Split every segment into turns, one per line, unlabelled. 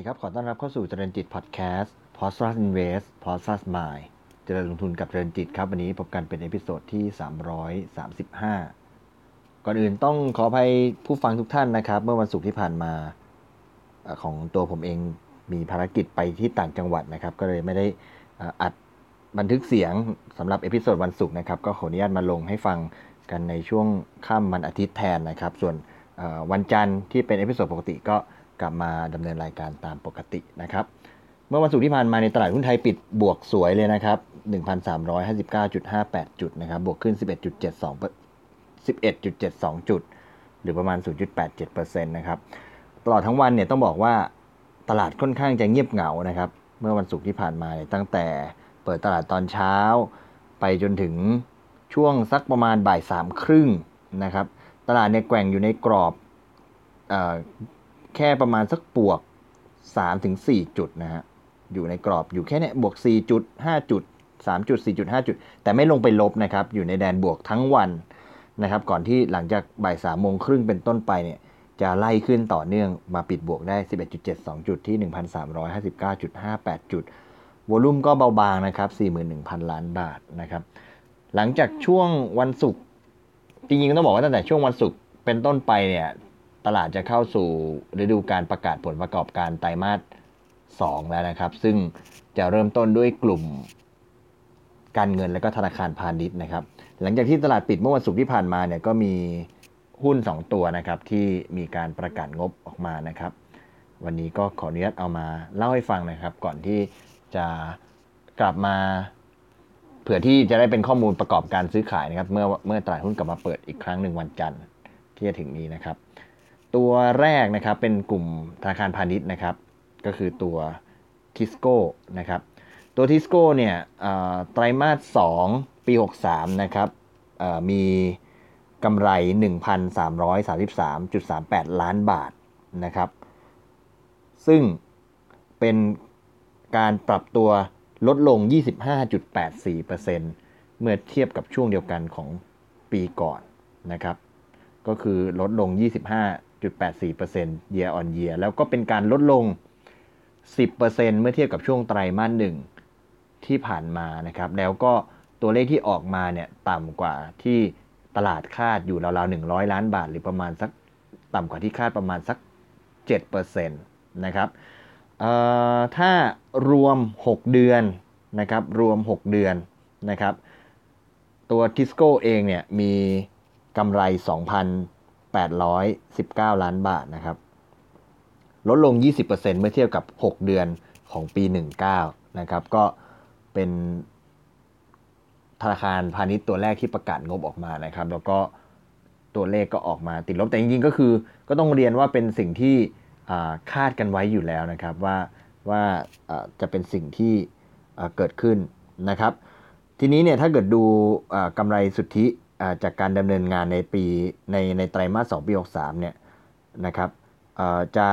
วัสดีครับ ขอต้อนรับเข้าสู่เจริญจิตพอดแคสต์ p o s t r u s Invest p o s t r u s Mind เจริญลงทุนกับเจริญจิตครับ วันนี้พบกันเป็น episode ที่ 335 ก่อนอื่นต้องขออภัยผู้ฟังทุกท่านนะครับ เมื่อวันศุกร์ที่ผ่านมาของตัวผมเองมีภารกิจไปที่ต่างจังหวัดนะครับ ก็เลยไม่ได้อัดบันทึกเสียงสำหรับ episode วันศุกร์นะครับ ก็ขออนุญาตมาลงให้ฟังกันในช่วงค่ำวันอาทิตย์แทนนะครับ ส่วนวันจันทร์ที่เป็น episode ปกติก็ กลับมาดำเนินรายการตามปกตินะครับ เมื่อวันศุกร์ที่ผ่านมาในตลาดหุ้นไทยปิดบวกสวยเลยนะครับ 1,359.58 จุดนะครับ บวกขึ้น 11.72 11.72 จุด หรือประมาณ 0.87%นะครับ ตลอดทั้งวันเนี่ยต้องบอกว่าตลาดค่อนข้างจะเงียบเหงานะครับ เมื่อวันศุกร์ที่ผ่านมาเนี่ยตั้งแต่เปิดตลาดตอนเช้า ไปจนถึงช่วงสักประมาณบ่ายสามครึ่งนะครับ ตลาดเนี่ยแกว่งอยู่ในกรอบ แค่ประมาณสักบวก3-4จุดนะฮะ อยู่ในกรอบอยู่แค่เนี้ยบวก 4 จุด 5 จุด 3 จุด 4 จุด 5 จุด แต่ไม่ลงไปลบนะครับ อยู่ในแดนบวกทั้งวันนะครับ ก่อนที่หลังจากบ่าย3โมงครึ่งเป็นต้นไปเนี่ย จะไล่ขึ้นต่อเนื่องมาปิดบวกได้ 11.72 จุดที่ 1,359.58 จุด วอลุ่มก็เบาบางนะครับ 41,000 ล้านบาทนะครับ หลังจากช่วงวันศุกร์จริงๆต้องบอกว่าตั้งแต่ช่วงวันศุกร์เป็นต้นไปเนี่ย ตลาดจะเข้าสู่ฤดูการประกาศผลประกอบการไตรมาส2แล้วนะครับ ซึ่งจะเริ่มต้นด้วยกลุ่มการเงินและก็ธนาคารพาณิชย์นะครับ หลังจากที่ตลาดปิดเมื่อวันศุกร์ที่ผ่านมาเนี่ยก็มีหุ้น 2 ตัวนะครับที่มีการประกาศงบออกมานะครับ วันนี้ก็ขออนุญาตเอามาเล่าให้ฟังนะครับ ก่อนที่จะกลับมาเผื่อที่จะได้เป็นข้อมูลประกอบการซื้อขายนะครับ เมื่อเมื่อตลาดหุ้นกลับมาเปิดอีกครั้งหนึ่งวันจันทร์ที่จะถึงนี้นะครับ ตัวแรกนะครับเป็นกลุ่มธนาคารพาณิชย์นะครับ ก็คือตัวทิสโก้นะครับตัวทิสโก้เนี่ยไตรมาส 2 ปี 63 นะครับเอ่อมีกำไร 1,333.38 ล้านบาทนะครับ ซึ่งเป็นการปรับตัวลดลง 25.84%เมื่อเทียบกับช่วงเดียวกันของปีก่อนนะครับ ก็คือลดลง 25.84% year on year แล้วก็เป็นการลดลง 10%เมื่อเทียบกับช่วงไตรมาสหนึ่งที่ผ่านมานะครับ แล้วก็ตัวเลขที่ออกมาเนี่ยต่ำกว่าที่ตลาดคาดอยู่ราวๆ100 ล้านบาท หรือประมาณสักต่ำกว่าที่คาดประมาณสัก 7%นะครับถ้ารวม 6 เดือนนะครับรวม 6 เดือนนะครับตัวทิสโก้เองเนี่ยมีกำไร 819 ล้านบาทนะครับ ลดลง 20%เมื่อเทียบกับ 6 เดือนของปี 19 นะครับ ก็เป็นธนาคารพาณิชย์ตัวแรกที่ประกาศงบออกมานะครับ แล้วก็ตัวเลขก็ออกมาติดลบ แต่จริงๆ ก็คือก็ต้องเรียนว่าเป็นสิ่งที่คาดกันไว้อยู่แล้วนะครับว่าว่าจะเป็นสิ่งที่เกิดขึ้นนะครับ ทีนี้เนี่ยถ้าเกิดดูกำไรสุทธิ จากการดำเนินงานในปีในในไตรมาส2ปี 63 เนี่ยนะครับจะ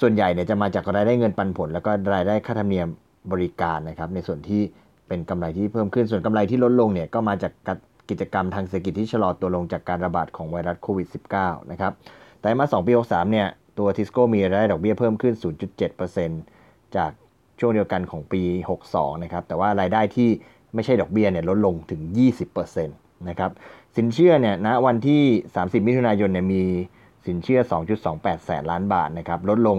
ส่วนใหญ่เนี่ยจะมาจากรายได้เงินปันผล แล้วก็รายได้ค่าธรรมเนียมบริการนะครับ ในส่วนที่เป็นกำไรที่เพิ่มขึ้นส่วนกำไรที่ลดลงเนี่ยก็มาจากกิจกรรมทางเศรษฐกิจที่ชะลอตัวลงจากการระบาดของไวรัสโควิด -19 นะครับไตรมาส2ปี 63 เนี่ยตัวทิสโก้มีรายได้ดอกเบี้ยเพิ่มขึ้น 0.7%จากช่วงเดียวกันของปี 62 นะครับแต่ว่ารายได้ที่ ไม่ใช่ดอกเบี้ยเนี่ยลดลงถึง 20%นะครับสินเชื่อเนี่ยณวันที่ 30 มิถุนายนเนี่ยมีสินเชื่อ 2.28 แสนล้านบาทนะครับลดลง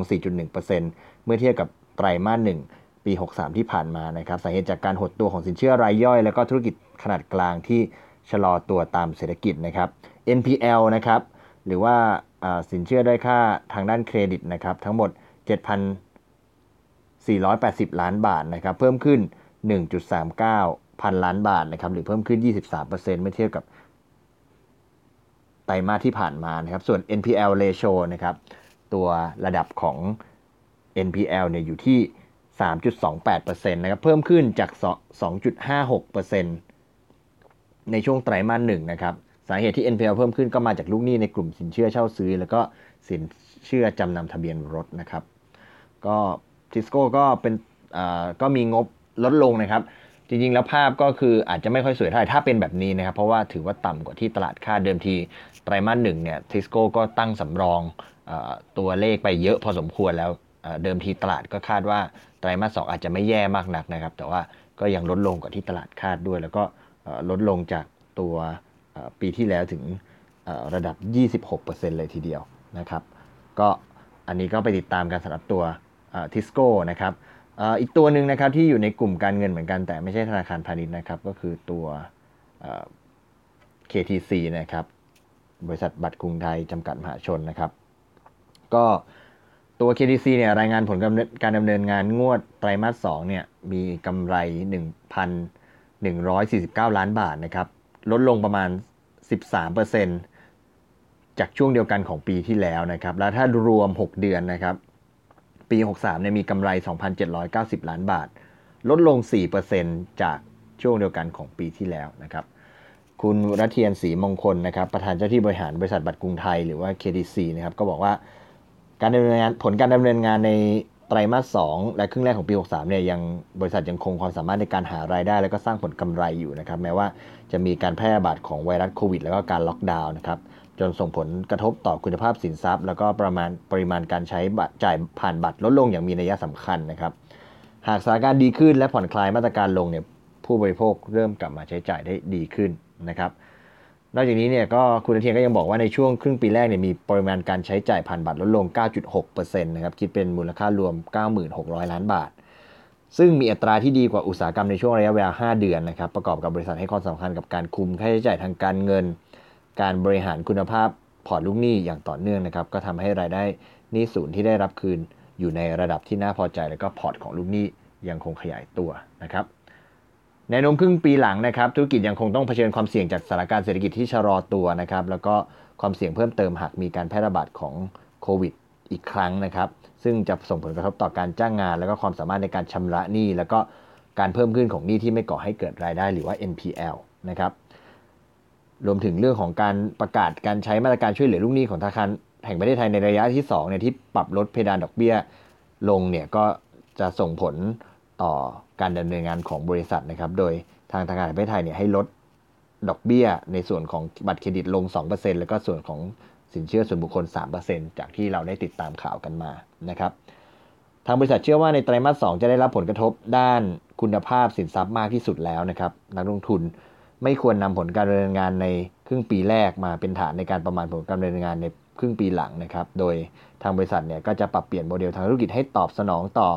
4.1%เมื่อเทียบกับไตรมาส1ปี 63 ที่ผ่านมานะครับสาเหตุจากการหดตัวของสินเชื่อรายย่อย แล้วก็ธุรกิจขนาดกลางที่ชะลอตัวตามเศรษฐกิจนะครับ NPL นะครับหรือว่าอ่าสินเชื่อด้อยค่าทางด้านเครดิตนะครับทั้งหมด 7,480 ล้านบาทนะครับเพิ่มขึ้น 1.39 พันล้านบาทนะครับหรือเพิ่มขึ้น 23%เมื่อเทียบกับไตรมาสที่ผ่านมานะครับ ส่วน NPL ratio นะครับตัวระดับของ NPL เนี่ยอยู่ที่ 3.28%นะครับเพิ่มขึ้นจาก 2.56%ในช่วงไตรมาสหนึ่งนะครับสาเหตุที่ NPL เพิ่มขึ้นก็มาจากลูกหนี้ในกลุ่มสินเชื่อเช่าซื้อ แล้วก็สินเชื่อจำนำทะเบียนรถนะครับ ก็ทิสโก้ก็เป็นก็มีงบลดลงนะครับ จริงๆ แล้วภาพก็คืออาจจะไม่ค่อยสวยเท่าไหร่ถ้าเป็นแบบนี้นะครับ เพราะว่าถือว่าต่ำกว่าที่ตลาดคาดเดิมทีไตรมาสหนึ่งเนี่ยทิสโก้ก็ตั้งสำรองอตัวเลขไปเยอะพอสมควรแล้วเดิมทีตลาดก็คาดว่าไตรมาสสอาจจะไม่แย่มากนักนะครับ แต่ว่าก็ยังลดลงกว่าที่ตลาดคาดด้วย แล้วก็ลดลงจากตัวปีที่แล้วถึงระดับ 26%เลยทีเดียวนะครับ ก็อันนี้ก็ไปติดตามกันสำหรับตัวทิสโก้นะครับ อีกตัวหนึ่งนะครับที่อยู่ในกลุ่มการเงินเหมือนกัน แต่ไม่ใช่ธนาคารพาณิชย์นะครับ ก็คือตัว KTC นะครับ บริษัทบัตรกรุงไทยจำกัดมหาชนนะครับ ก็ตัว KTC เนี่ยรายงานผลการดำเนินงานงวดไตรมาส2เนี่ยมีกำไร 1,149 ล้านบาทนะครับ ลดลงประมาณ 13%จากช่วงเดียวกันของปีที่แล้วนะครับ แล้วถ้ารวม 6 เดือนนะครับ ปี 63เนี่ยมีกำไร 2,790 ล้านบาท ลดลง 4%จากช่วงเดียวกันของปีที่แล้วนะครับ คุณรัเทียนศรีมงคลนะครับ ประธานเจ้าที่บริหารบริษัทบัตรกรุงไทยหรือว่า KDC นะครับ ก็บอกว่าการดำเนินงานผลการดำเนินงานในไตรมาส 2 และครึ่งแรกของปี 63 เนี่ยยังบริษัทยังคงความสามารถในการหารายได้ และก็สร้างผลกำไรอยู่นะครับ แม้ว่าจะมีการแพร่ระบาดของไวรัสโควิด แล้วก็การล็อกดาวน์นะครับ จนส่งผลกระทบต่อคุณภาพสินทรัพย์ แล้วก็ประมาณปริมาณการใช้บัตรจ่ายผ่านบัตรลดลงอย่างมีนัยสำคัญนะครับ หากสถานการณ์ดีขึ้นและผ่อนคลายมาตรการลงเนี่ยผู้บริโภคเริ่มกลับมาใช้จ่ายได้ดีขึ้นนะครับ นอกจากนี้เนี่ยก็คุณเทียนก็ยังบอกว่าในช่วงครึ่งปีแรกเนี่ยมีปริมาณการใช้จ่ายผ่านบัตรลดลง 9.6%นะครับคิดเป็นมูลค่ารวม 9,600 ล้านบาท ซึ่งมีอัตราที่ดีกว่าอุตสาหกรรมในช่วงระยะเวลา 5 เดือนนะครับประกอบกับบริษัทให้ความสำคัญกับการคุมค่าใช้จ่ายทางการเงิน การบริหารคุณภาพพอร์ตลูกหนี้อย่างต่อเนื่องนะครับ ก็ทำให้รายได้หนี้ศูนย์ที่ได้รับคืนอยู่ในระดับที่น่าพอใจ แล้วก็พอร์ตของลูกหนี้ยังคงขยายตัวนะครับแนวโน้มครึ่งปีหลังนะครับ ธุรกิจยังคงต้องเผชิญความเสี่ยงจากสถานการณ์เศรษฐกิจที่ชะลอตัวนะครับ แล้วก็ความเสี่ยงเพิ่มเติมหากมีการแพร่ระบาดของโควิดอีกครั้งนะครับ ซึ่งจะส่งผลกระทบต่อการจ้างงาน แล้วก็ความสามารถในการชำระหนี้ แล้วก็การเพิ่มขึ้นของหนี้ที่ไม่ก่อให้เกิดรายได้หรือว่า NPL นะครับ รวมถึงเรื่องของการประกาศการใช้มาตรการช่วยเหลือลูกหนี้ของธนาคารแห่งประเทศไทยในระยะที่2เนี่ยที่ปรับลดเพดานดอกเบี้ยลงเนี่ยก็จะส่งผลต่อการดำเนินงานของบริษัทนะครับ โดยทางธนาคารแห่งประเทศไทยเนี่ยให้ลดดอกเบี้ยในส่วนของบัตรเครดิตลง 2%แล้วก็ส่วนของสินเชื่อส่วนบุคคล 3%จากที่เราได้ติดตามข่าวกันมานะครับ ทางบริษัทเชื่อว่าในไตรมาส 2 จะได้รับผลกระทบด้านคุณภาพสินทรัพย์มากที่สุดแล้วนะครับ นักลงทุน ไม่ควรนำผลการดำเนินงานในครึ่งปีแรกมาเป็นฐานในการประมาณผลการดำเนินงานในครึ่งปีหลังนะครับ โดยทางบริษัทเนี่ยก็จะปรับเปลี่ยนโมเดลทางธุรกิจให้ตอบสนองต่อ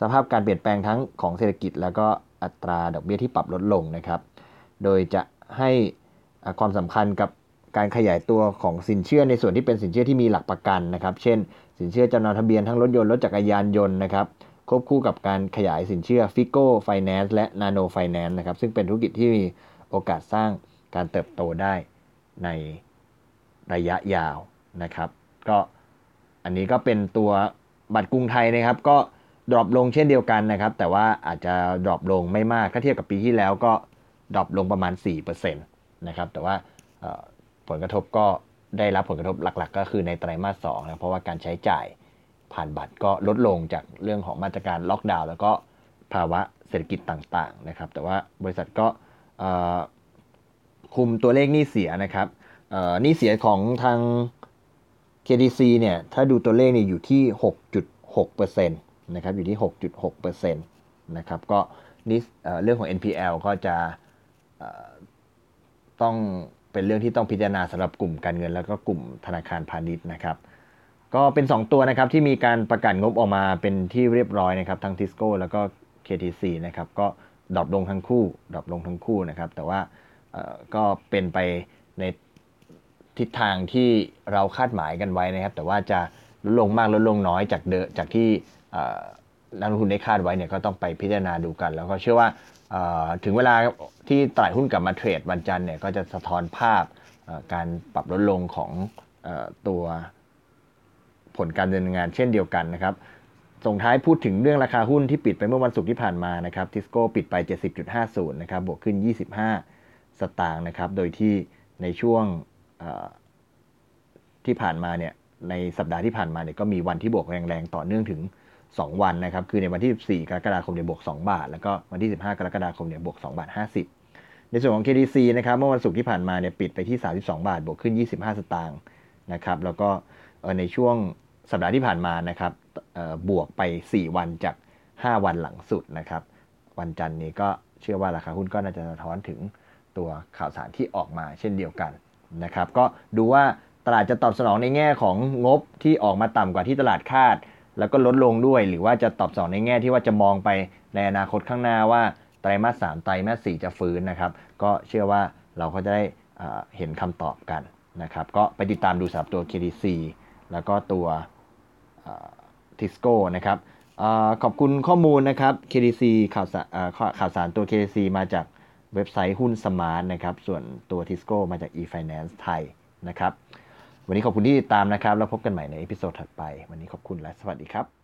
สภาพการเปลี่ยนแปลงทั้งของเศรษฐกิจ แล้วก็อัตราดอกเบี้ยที่ปรับลดลงนะครับ โดยจะให้ความสำคัญกับการขยายตัวของสินเชื่อในส่วนที่เป็นสินเชื่อที่มีหลักประกันนะครับ เช่น สินเชื่อจำนำทะเบียนทั้งรถยนต์รถจักรยานยนต์นะครับ ควบคู่กับการขยายสินเชื่อพิโกไฟแนนซ์และนาโนไฟแนนซ์นะครับ ซึ่งเป็นธุรกิจที่มี โอกาสสร้างการเติบโตได้ในระยะยาวนะครับ ก็อันนี้ก็เป็นตัวบัตรกรุงไทยนะครับ ก็ drop ลงเช่นเดียวกันนะครับ แต่ว่าอาจจะ drop ลงไม่มากถ้าเทียบกับปีที่แล้วก็ drop ลงประมาณ4%นะครับ แต่ว่าผลกระทบก็ได้รับผลกระทบหลัก ๆ ก็คือในไตรมาส2นะเพราะว่าการใช้จ่ายผ่านบัตรก็ลดลงจากเรื่องของมาตรการล็อกดาวน์แล้วก็ภาวะเศรษฐกิจต่างๆนะครับ แต่ว่าบริษัทก็ คุมตัวเลขหนี้เสียนะครับหนี้เสียของทาง KDC เนี่ยถ้าดูตัวเลขเนี่ยอยู่ที่ 6.6%นะครับอยู่ที่ 6.6%นะครับก็นี่เรื่องของ NPL ก็จะต้องเป็นเรื่องที่ต้องพิจารณาสำหรับกลุ่มการเงิน แล้วก็กลุ่มธนาคารพาณิชย์นะครับ ก็เป็น 2 ตัวนะครับที่มีการประกาศงบออกมาเป็นที่เรียบร้อยนะครับทั้ง Tisco แล้วก็ KTC นะครับก็ drop ลงทั้งคู่ drop ลงทั้งคู่นะครับ แต่ว่าก็เป็นไปในทิศทางที่เราคาดหมายกันไว้นะครับ แต่ว่าจะลดลงมากลดลงน้อยจากเดจากที่นักลงทุนได้คาดไว้เนี่ยก็ต้องไปพิจารณาดูกัน แล้วก็เชื่อว่าถึงเวลาที่ตลาดหุ้นกลับมา trade วันจันทร์เนี่ยก็จะสะท้อนภาพการปรับลดลงของตัวผลการดำเนินงานเช่นเดียวกันนะครับ ส่งท้ายพูดถึงเรื่องราคาหุ้นที่ปิดไปเมื่อวันศุกร์ที่ผ่านมานะครับทิสโก้ปิดไป 70.50 นะครับ บวกขึ้น 25 สตางค์นะครับ โดยที่ในช่วงที่ผ่านมาเนี่ย ในสัปดาห์ที่ผ่านมาเนี่ยก็มีวันที่บวกแรงๆ ต่อเนื่องถึง 2 วันนะครับ คือในวันที่14กรกฎาคมเนี่ยบวก 2 บาท แล้วก็วันที่ 15 กรกฎาคมเนี่ยบวก 2 บาท 50 ในส่วนของ KDC นะครับ เมื่อวันศุกร์ที่ผ่านมาเนี่ยปิดไปที่ 32 บาท บวกขึ้น 25 สตางค์นะครับ แล้วก็ในช่วง สัปดาห์ที่ผ่านมานะครับบวกไป 4 วันจาก 5 วันหลังสุดนะครับ วันจันทร์นี้ก็เชื่อว่าราคาหุ้นก็น่าจะสะท้อนถึงตัวข่าวสารที่ออกมาเช่นเดียวกันนะครับ ก็ดูว่าตลาดจะตอบสนองในแง่ของงบที่ออกมาต่ำกว่าที่ตลาดคาด แล้วก็ลดลงด้วย หรือว่าจะตอบสนองในแง่ที่ว่าจะมองไปในอนาคตข้างหน้าว่าไตรมาสสามไตรมาสสี่จะฟื้นนะครับ ก็เชื่อว่าเราก็จะได้เห็นคำตอบกันนะครับ ก็ไปติดตามดูสำหรับตัว KTC แล้วก็ตัว ทิสโก้นะครับอขอบคุณข้อมูลนะครับ KDC ข่าวสารข่าวสารตัว KDC มาจากเว็บไซต์หุ้นสมาร์ทนะครับ ส่วนตัวทิสโก้มาจาก e-finance ไทยนะครับ วันนี้ขอบคุณที่ติดตามนะครับ แล้วพบกันใหม่ใน episode ถัดไป วันนี้ขอบคุณและสวัสดีครับ